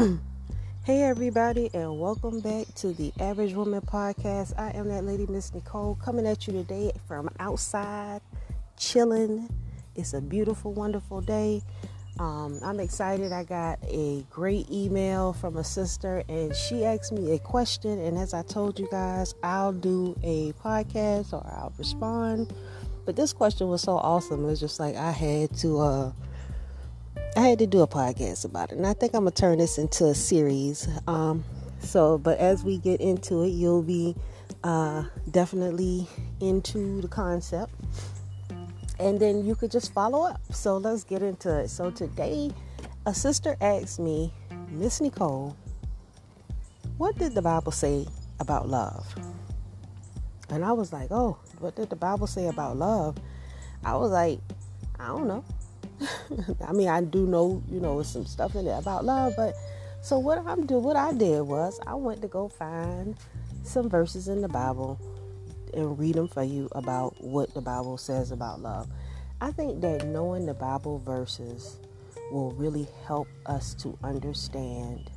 hey, everybody, and welcome back to the Average Woman Podcast. I am that lady, Miss Nicole, coming at you today from outside, chilling. It's a beautiful, wonderful day. Um, I'm excited. I got a great email from a sister, and she asked me a question. And as I told you guys, I'll do a podcast or I'll respond. But this question was so awesome. It was just like I had to. Uh, I had to do a podcast about it, and I think I'm gonna turn this into a series. Um, so, but as we get into it, you'll be uh, definitely into the concept, and then you could just follow up. So let's get into it. So today, a sister asked me, Miss Nicole, what did the Bible say about love? And I was like, oh, what did the Bible say about love? I was like, I don't know. I mean, I do know, you know, some stuff in there about love, but so what I'm do what I did was I went to go find some verses in the Bible and read them for you about what the Bible says about love. I think that knowing the Bible verses will really help us to understand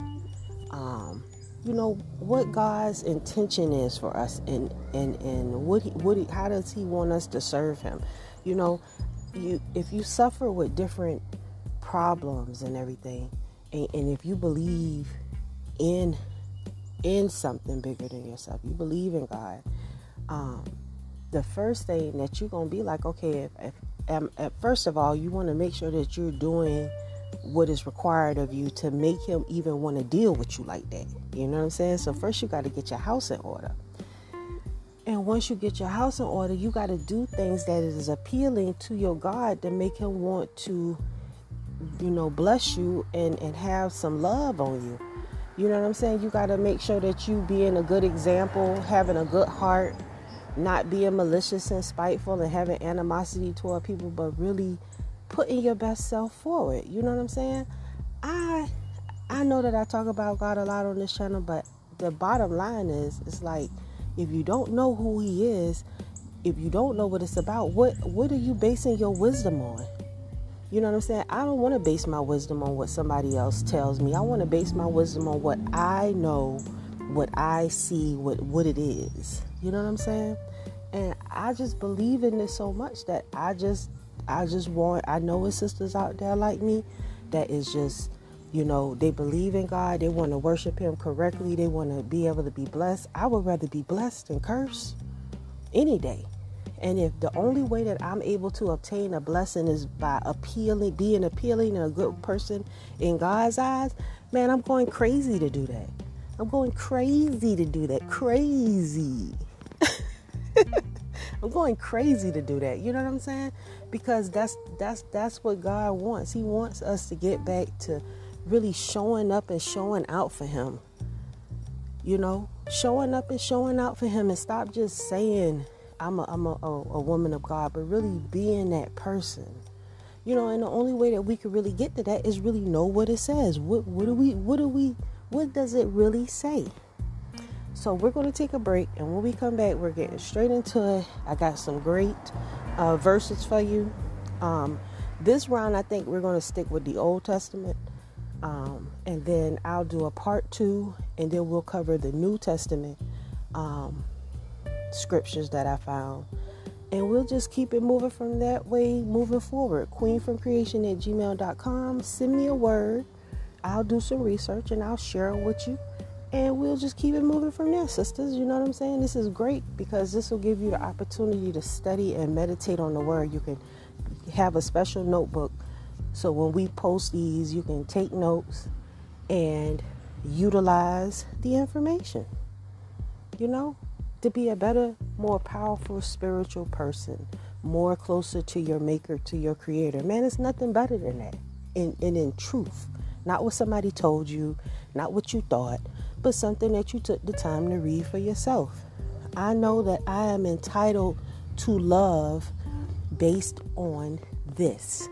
um, you know what God's intention is for us and and and what he, what he, how does he want us to serve him you know you if you suffer with different problems and everything and, and if you believe in in something bigger than yourself you believe in god um, the first thing that you're gonna be like okay if, if um, first of all you want to make sure that you're doing what is required of you to make him even want to deal with you like that. You know what i'm saying? So first you got to get your house in order and once you get your house in order, you got to do things that is appealing to your God to make Him want to, you know, bless you and, and have some love on you. You know what I'm saying? You got to make sure that you being a good example, having a good heart, not being malicious and spiteful and having animosity toward people, but really putting your best self forward. You know what I'm saying? I I know that I talk about God a lot on this channel, but the bottom line is it's like if you don't know who he is, if you don't know what it's about, what what are you basing your wisdom on? You know what I'm saying? I don't want to base my wisdom on what somebody else tells me. I want to base my wisdom on what I know, what I see, what what it is. You know what I'm saying? And I just believe in this so much that I just I just want I know it's sisters out there like me that is just you know, they believe in God, they want to worship Him correctly, they want to be able to be blessed. I would rather be blessed than cursed any day. And if the only way that I'm able to obtain a blessing is by appealing, being appealing and a good person in God's eyes, man, I'm going crazy to do that. I'm going crazy to do that. Crazy. I'm going crazy to do that. You know what I'm saying? Because that's that's that's what God wants. He wants us to get back to really showing up and showing out for him. You know, showing up and showing out for him and stop just saying I'm a, I'm a, a, a woman of God, but really being that person. You know, and the only way that we can really get to that is really know what it says. What what do we what do we what does it really say? So we're going to take a break, and when we come back, we're getting straight into it. I got some great uh, verses for you. Um, this round, I think we're going to stick with the Old Testament. Um, and then I'll do a part two, and then we'll cover the New Testament um, scriptures that I found. And we'll just keep it moving from that way, moving forward. Queenfromcreation at gmail.com. Send me a word. I'll do some research and I'll share it with you. And we'll just keep it moving from there, sisters. You know what I'm saying? This is great because this will give you the opportunity to study and meditate on the word. You can have a special notebook so when we post these, you can take notes and utilize the information. You know, to be a better, more powerful spiritual person, more closer to your maker, to your creator. Man, it's nothing better than that. And, and in truth, not what somebody told you, not what you thought, but something that you took the time to read for yourself. I know that I am entitled to love based on this.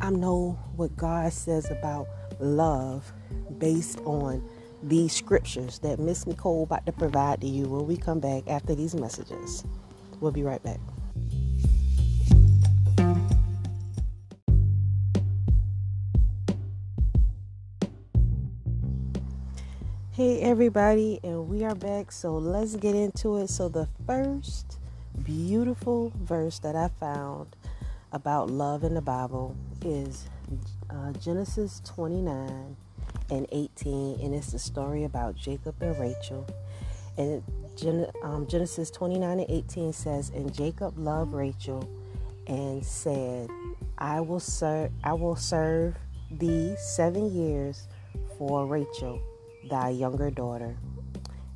I know what God says about love based on these scriptures that Miss Nicole about to provide to you when we come back after these messages. We'll be right back. Hey, everybody, and we are back. So let's get into it. So, the first beautiful verse that I found about love in the Bible is uh, Genesis 29 and 18, and it's the story about Jacob and Rachel. And Gen- um, Genesis 29 and 18 says, And Jacob loved Rachel and said, I will serve I will serve thee seven years for Rachel, thy younger daughter.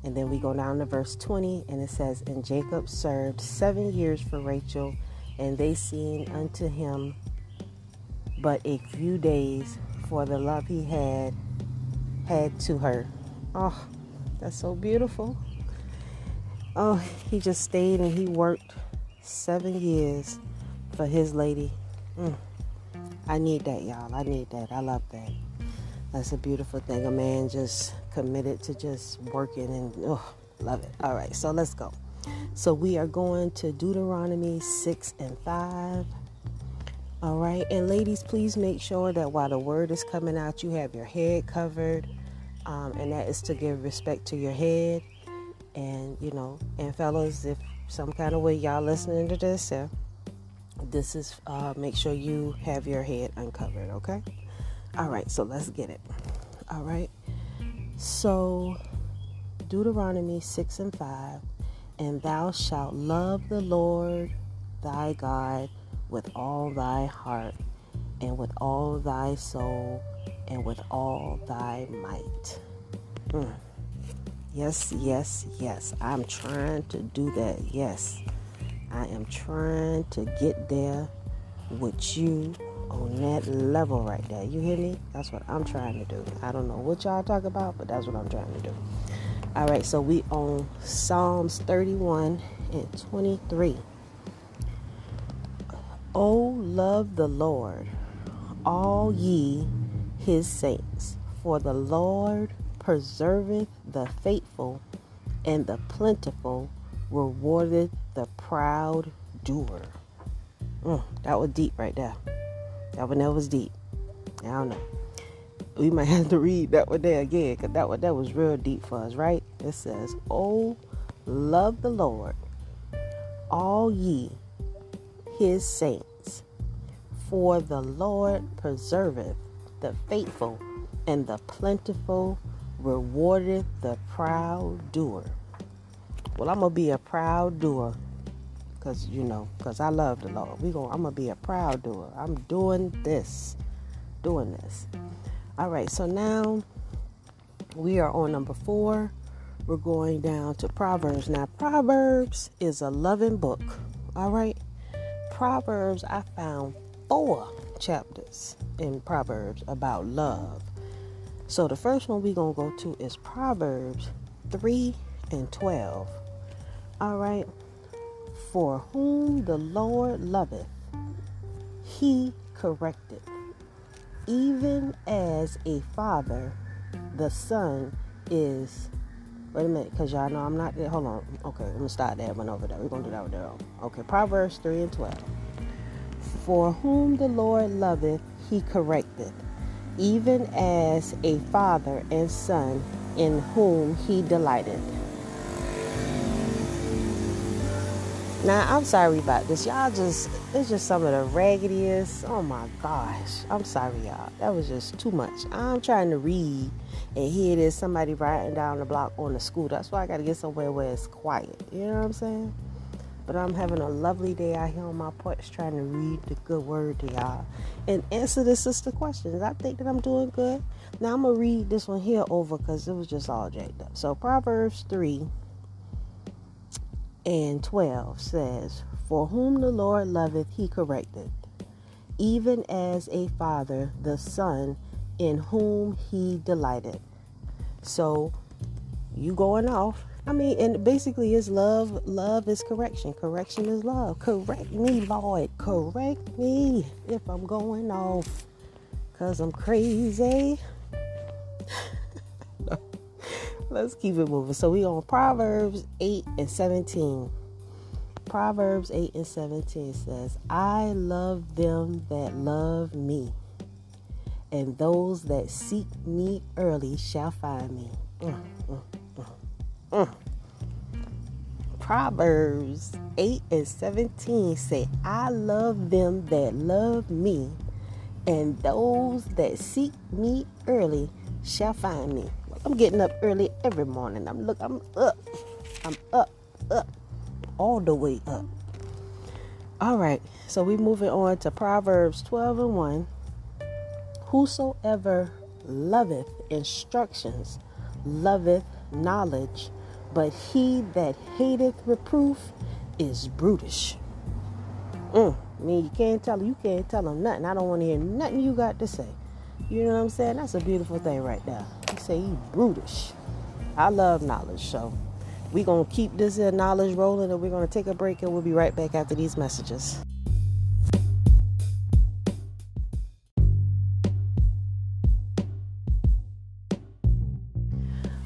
And then we go down to verse 20, and it says, And Jacob served seven years for Rachel, and they seemed unto him but a few days for the love he had had to her. Oh, that's so beautiful. Oh, he just stayed and he worked seven years for his lady. Mm. I need that, y'all. I need that. I love that. That's a beautiful thing. A man just committed to just working and oh, love it. All right, so let's go. So we are going to Deuteronomy 6 and 5. All right, and ladies, please make sure that while the word is coming out, you have your head covered, um, and that is to give respect to your head. And you know, and fellas, if some kind of way y'all listening to this, uh, this is uh, make sure you have your head uncovered. Okay. All right, so let's get it. All right. So Deuteronomy six and five, and thou shalt love the Lord thy God with all thy heart, and with all thy soul, and with all thy might. Mm. Yes, yes, yes. I'm trying to do that. Yes. I am trying to get there with you on that level right there. You hear me? That's what I'm trying to do. I don't know what y'all talk about, but that's what I'm trying to do. All right, so we on Psalms 31 and 23. Oh, love the Lord, all ye his saints, for the Lord preserveth the faithful, and the plentiful rewardeth the proud doer. Mm, that was deep right there. That one that was deep. I don't know. We might have to read that one there again, because that one that was real deep for us, right? It says, Oh, love the Lord, all ye his saints. For the Lord preserveth the faithful, and the plentiful rewardeth the proud doer. Well, I'm gonna be a proud doer, cause you know, cause I love the Lord. We going I'm gonna be a proud doer. I'm doing this, doing this. All right, so now we are on number four. We're going down to Proverbs. Now, Proverbs is a loving book. All right, Proverbs, I found four chapters in Proverbs about love. So the first one we're going to go to is Proverbs 3 and 12. All right. For whom the Lord loveth, he correcteth. Even as a father, the son is Wait a minute, because y'all know I'm not. Hold on. Okay, I'm going to start that one over there. We're going to do that one there. Okay, Proverbs 3 and 12. For whom the Lord loveth, he correcteth, even as a father and son in whom he delighteth. Now, I'm sorry about this. Y'all just, it's just some of the raggediest. Oh my gosh. I'm sorry, y'all. That was just too much. I'm trying to read, and here it is somebody riding down the block on the scooter. That's why I got to get somewhere where it's quiet. You know what I'm saying? But I'm having a lovely day out here on my porch trying to read the good word to y'all and answer the sister questions. I think that I'm doing good. Now, I'm going to read this one here over because it was just all jacked up. So, Proverbs 3 and 12 says, For whom the Lord loveth, he correcteth, even as a father the son in whom he delighteth. So you going off. I mean, and basically it's love. Love is correction. Correction is love. Correct me, Lord. Correct me if I'm going off. Cause I'm crazy. Let's keep it moving. So we on Proverbs 8 and 17. Proverbs 8 and 17 says, I love them that love me, and those that seek me early shall find me. Mm, mm, mm, mm. Proverbs 8 and 17 say, I love them that love me, and those that seek me early shall find me. I'm getting up early every morning. I'm look I'm up. I'm up, up, all the way up. All right, so we moving on to Proverbs 12 and 1. Whosoever loveth instructions loveth knowledge, but he that hateth reproof is brutish. Mm, I mean, you can't tell you can't tell him nothing. I don't want to hear nothing you got to say. You know what I'm saying? That's a beautiful thing right there. You say he brutish. I love knowledge, so we're gonna keep this knowledge rolling, and we're gonna take a break, and we'll be right back after these messages.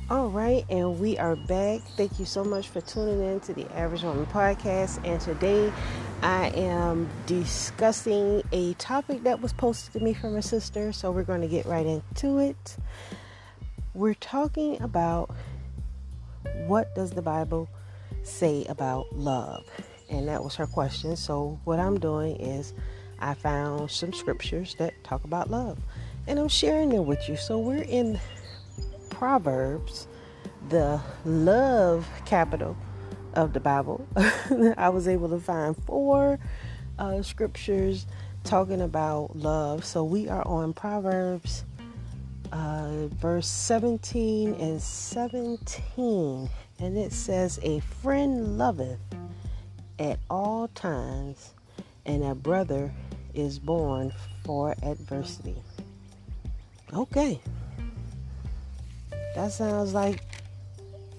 All right, and we are back. Thank you so much for tuning in to the Average Woman podcast. And today I am discussing a topic that was posted to me from a sister. So we're going to get right into it. We're talking about what does the Bible say about love? And that was her question. So what I'm doing is I found some scriptures that talk about love. And I'm sharing them with you. So we're in Proverbs, the love capital of the Bible, I was able to find four uh, scriptures talking about love. So we are on Proverbs uh, verse 17 and 17. And it says, A friend loveth at all times, and a brother is born for adversity. Okay, that sounds like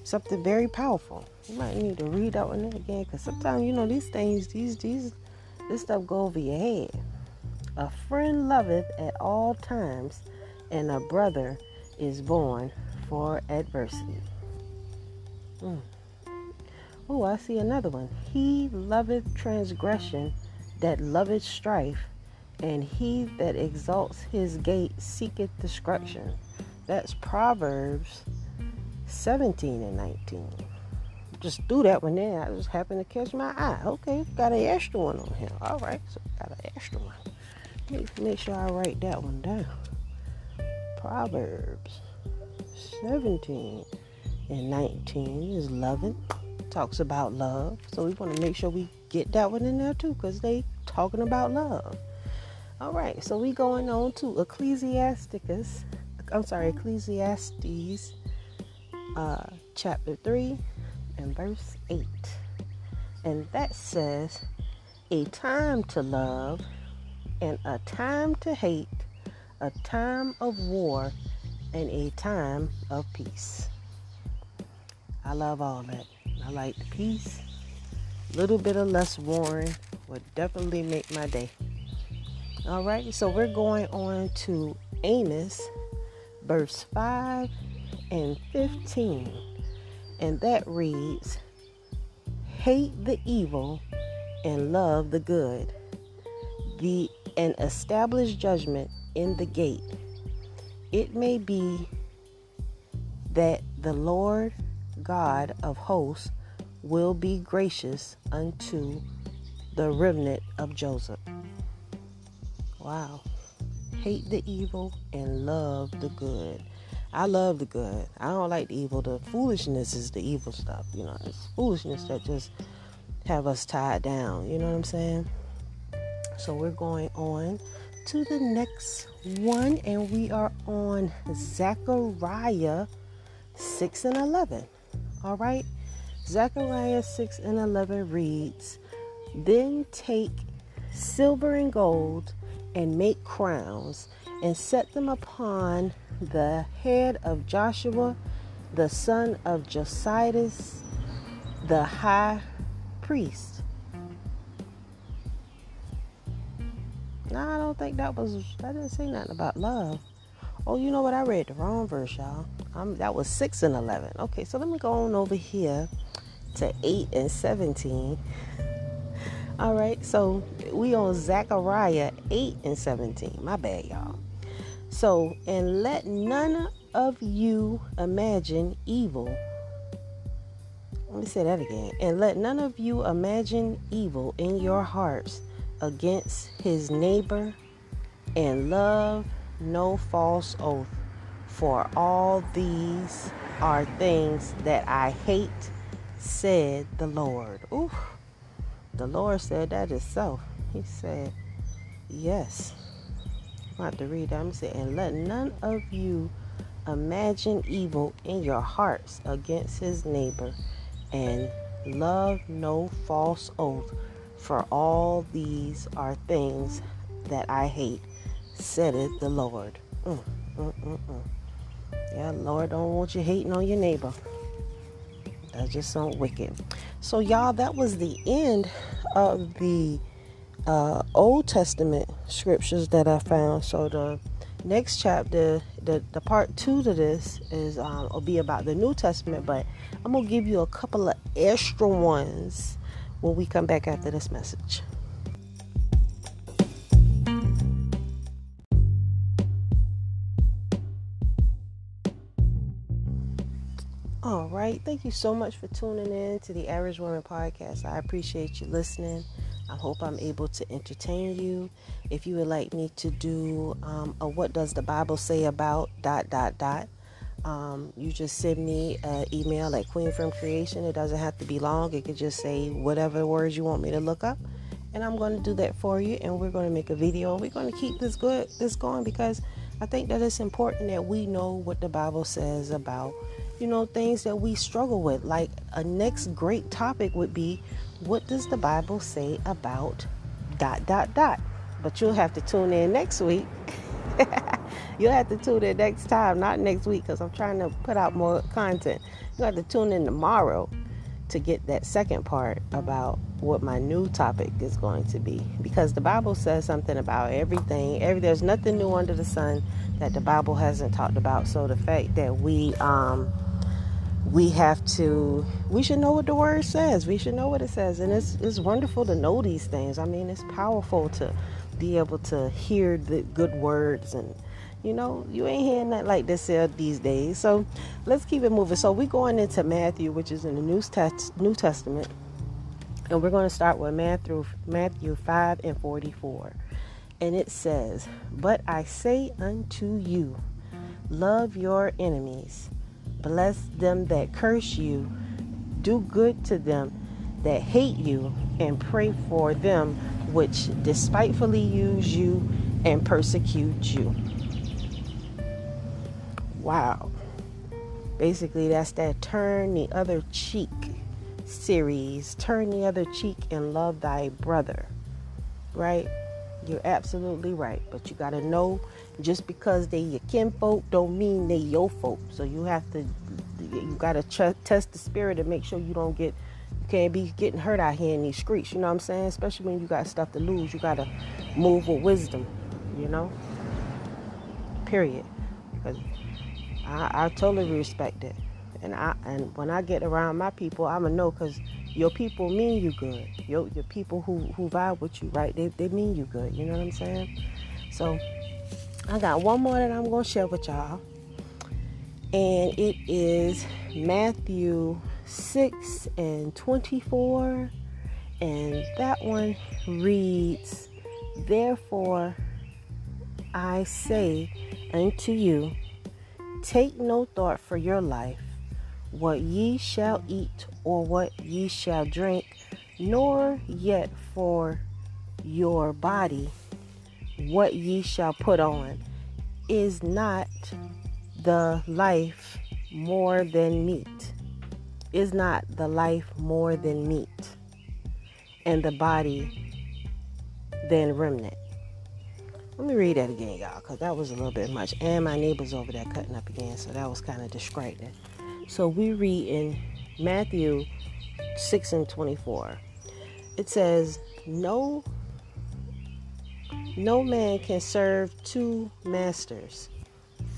something very powerful. You might need to read that one again because sometimes you know these things, these these this stuff go over your head. A friend loveth at all times, and a brother is born for adversity. Mm. Oh, I see another one. He loveth transgression that loveth strife, and he that exalts his gate seeketh destruction. That's Proverbs 17 and 19. Just threw that one there. I just happened to catch my eye. Okay, got an extra one on here. All right, so got an extra one. Make, make sure I write that one down. Proverbs 17 and 19 is loving. Talks about love. So we want to make sure we get that one in there too because they talking about love. All right, so we going on to Ecclesiasticus I'm sorry, Ecclesiastes uh, chapter 3 and verse 8. And that says, A time to love and a time to hate, a time of war and a time of peace. I love all that. I like the peace. A little bit of less warring would definitely make my day. All right, so we're going on to Amos verse 5 and 15. And that reads Hate the evil and love the good, the and establish judgment in the gate. It may be that the Lord God of hosts will be gracious unto the remnant of Joseph. Wow hate the evil and love the good. I love the good. I don't like the evil. The foolishness is the evil stuff. You know, it's foolishness that just have us tied down. You know what I'm saying? So we're going on to the next one, and we are on Zechariah 6 and 11. All right? Zechariah 6 and 11 reads, Then take silver and gold and make crowns and set them upon the head of Joshua, the son of Josias, the high priest. No, I don't think that was, I didn't say nothing about love. Oh, you know what? I read the wrong verse, y'all. Um, that was 6 and 11. Okay, so let me go on over here to 8 and 17. All right, so we on Zechariah 8 and 17. My bad, y'all. So, and let none of you imagine evil. Let me say that again. And let none of you imagine evil in your hearts against his neighbor, and love no false oath. For all these are things that I hate, said the Lord. Ooh, the Lord said that is so. He said, Yes. I'm about to read that. I'm saying, and let none of you imagine evil in your hearts against his neighbor, and love no false oath, for all these are things that I hate, said it the Lord. Mm, mm, mm, mm. yeah, Lord don't want you hating on your neighbor. That just sounds wicked. So, y'all, that was the end of the uh, Old Testament scriptures that I found. So the next chapter, the, the part two to this is um, will be about the New Testament, but I'm gonna give you a couple of extra ones when we come back after this message. All right. Thank you so much for tuning in to the Average Woman Podcast. I appreciate you listening. I hope I'm able to entertain you. If you would like me to do um, a What Does the Bible Say About dot dot dot, um, you just send me an email at Queen from Creation. It doesn't have to be long. It could just say whatever words you want me to look up, and I'm going to do that for you. And we're going to make a video. We're going to keep this good this going because I think that it's important that we know what the Bible says about you know things that we struggle with. Like a next great topic would be what does the Bible say about dot dot dot? But you'll have to tune in next week. you'll have to tune in next time, not next week, because I'm trying to put out more content. You'll have to tune in tomorrow to get that second part about what my new topic is going to be. Because the bible says something about everything. Every there's nothing new under the sun that the bible hasn't talked about. So the fact that we um we have to we should know what the word says. We should know what it says. And it's it's wonderful to know these things. I mean it's powerful to be able to hear the good words and you know you ain't hearing that like this here these days. So let's keep it moving. So we're going into matthew which is in the new, test, new testament. And we're going to start with matthew matthew 5 and 44 and it says but i say unto you love your enemies. Bless them that curse you. Do good to them that hate you, and pray for them which despitefully use you and persecute you. Wow. Basically, that's that turn the other cheek series. Turn the other cheek and love thy brother. Right? You're absolutely right. But you got to know just because they your kinfolk don't mean they your folk. So you have to, you got to ch- test the spirit and make sure you don't get, you can't be getting hurt out here in these streets. You know what I'm saying? Especially when you got stuff to lose. You got to move with wisdom, you know? Period. Because I, I totally respect it. And I and when I get around my people, I'ma know because your people mean you good. Your your people who who vibe with you, right? They they mean you good. You know what I'm saying? So I got one more that I'm gonna share with y'all, and it is Matthew six and twenty four, and that one reads, "Therefore I say unto you, take no thought for your life." what ye shall eat or what ye shall drink, nor yet for your body what ye shall put on. Is not the life more than meat? Is not the life more than meat? And the body than remnant? Let me read that again, y'all, because that was a little bit much. And my neighbor's over there cutting up again, so that was kind of distracting. So we read in Matthew 6 and 24. It says, No no man can serve two masters,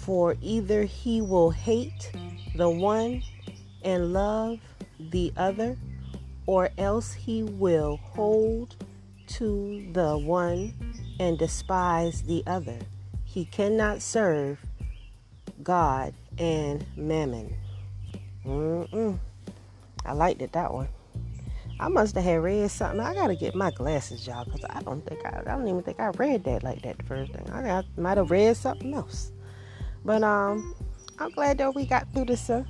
for either he will hate the one and love the other, or else he will hold to the one and despise the other. He cannot serve God and Mammon. Mm-mm. I liked it that one. I must have had read something. I gotta get my glasses, y'all, because I don't think I, I don't even think I read that like that the first thing. I, I might have read something else. But um, I'm glad that we got through this. Uh,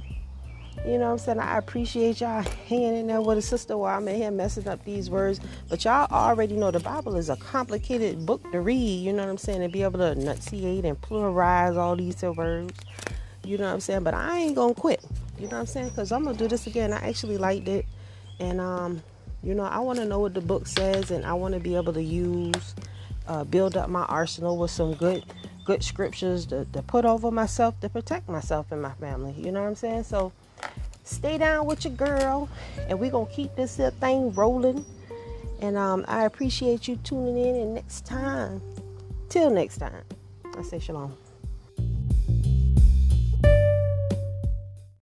you know what I'm saying? I appreciate y'all hanging in there with a sister while I'm in here messing up these words. But y'all already know the Bible is a complicated book to read, you know what I'm saying? And be able to enunciate and pluralize all these words. You know what I'm saying? But I ain't gonna quit. You know what I'm saying? Because I'm gonna do this again. I actually liked it and um, you know, I want to know what the book says, and I want to be able to use, uh, build up my arsenal with some good, good scriptures to, to put over myself to protect myself and my family. You know what I'm saying? So, stay down with your girl, and we're gonna keep this thing rolling. And um, I appreciate you tuning in. And next time, till next time, I say shalom.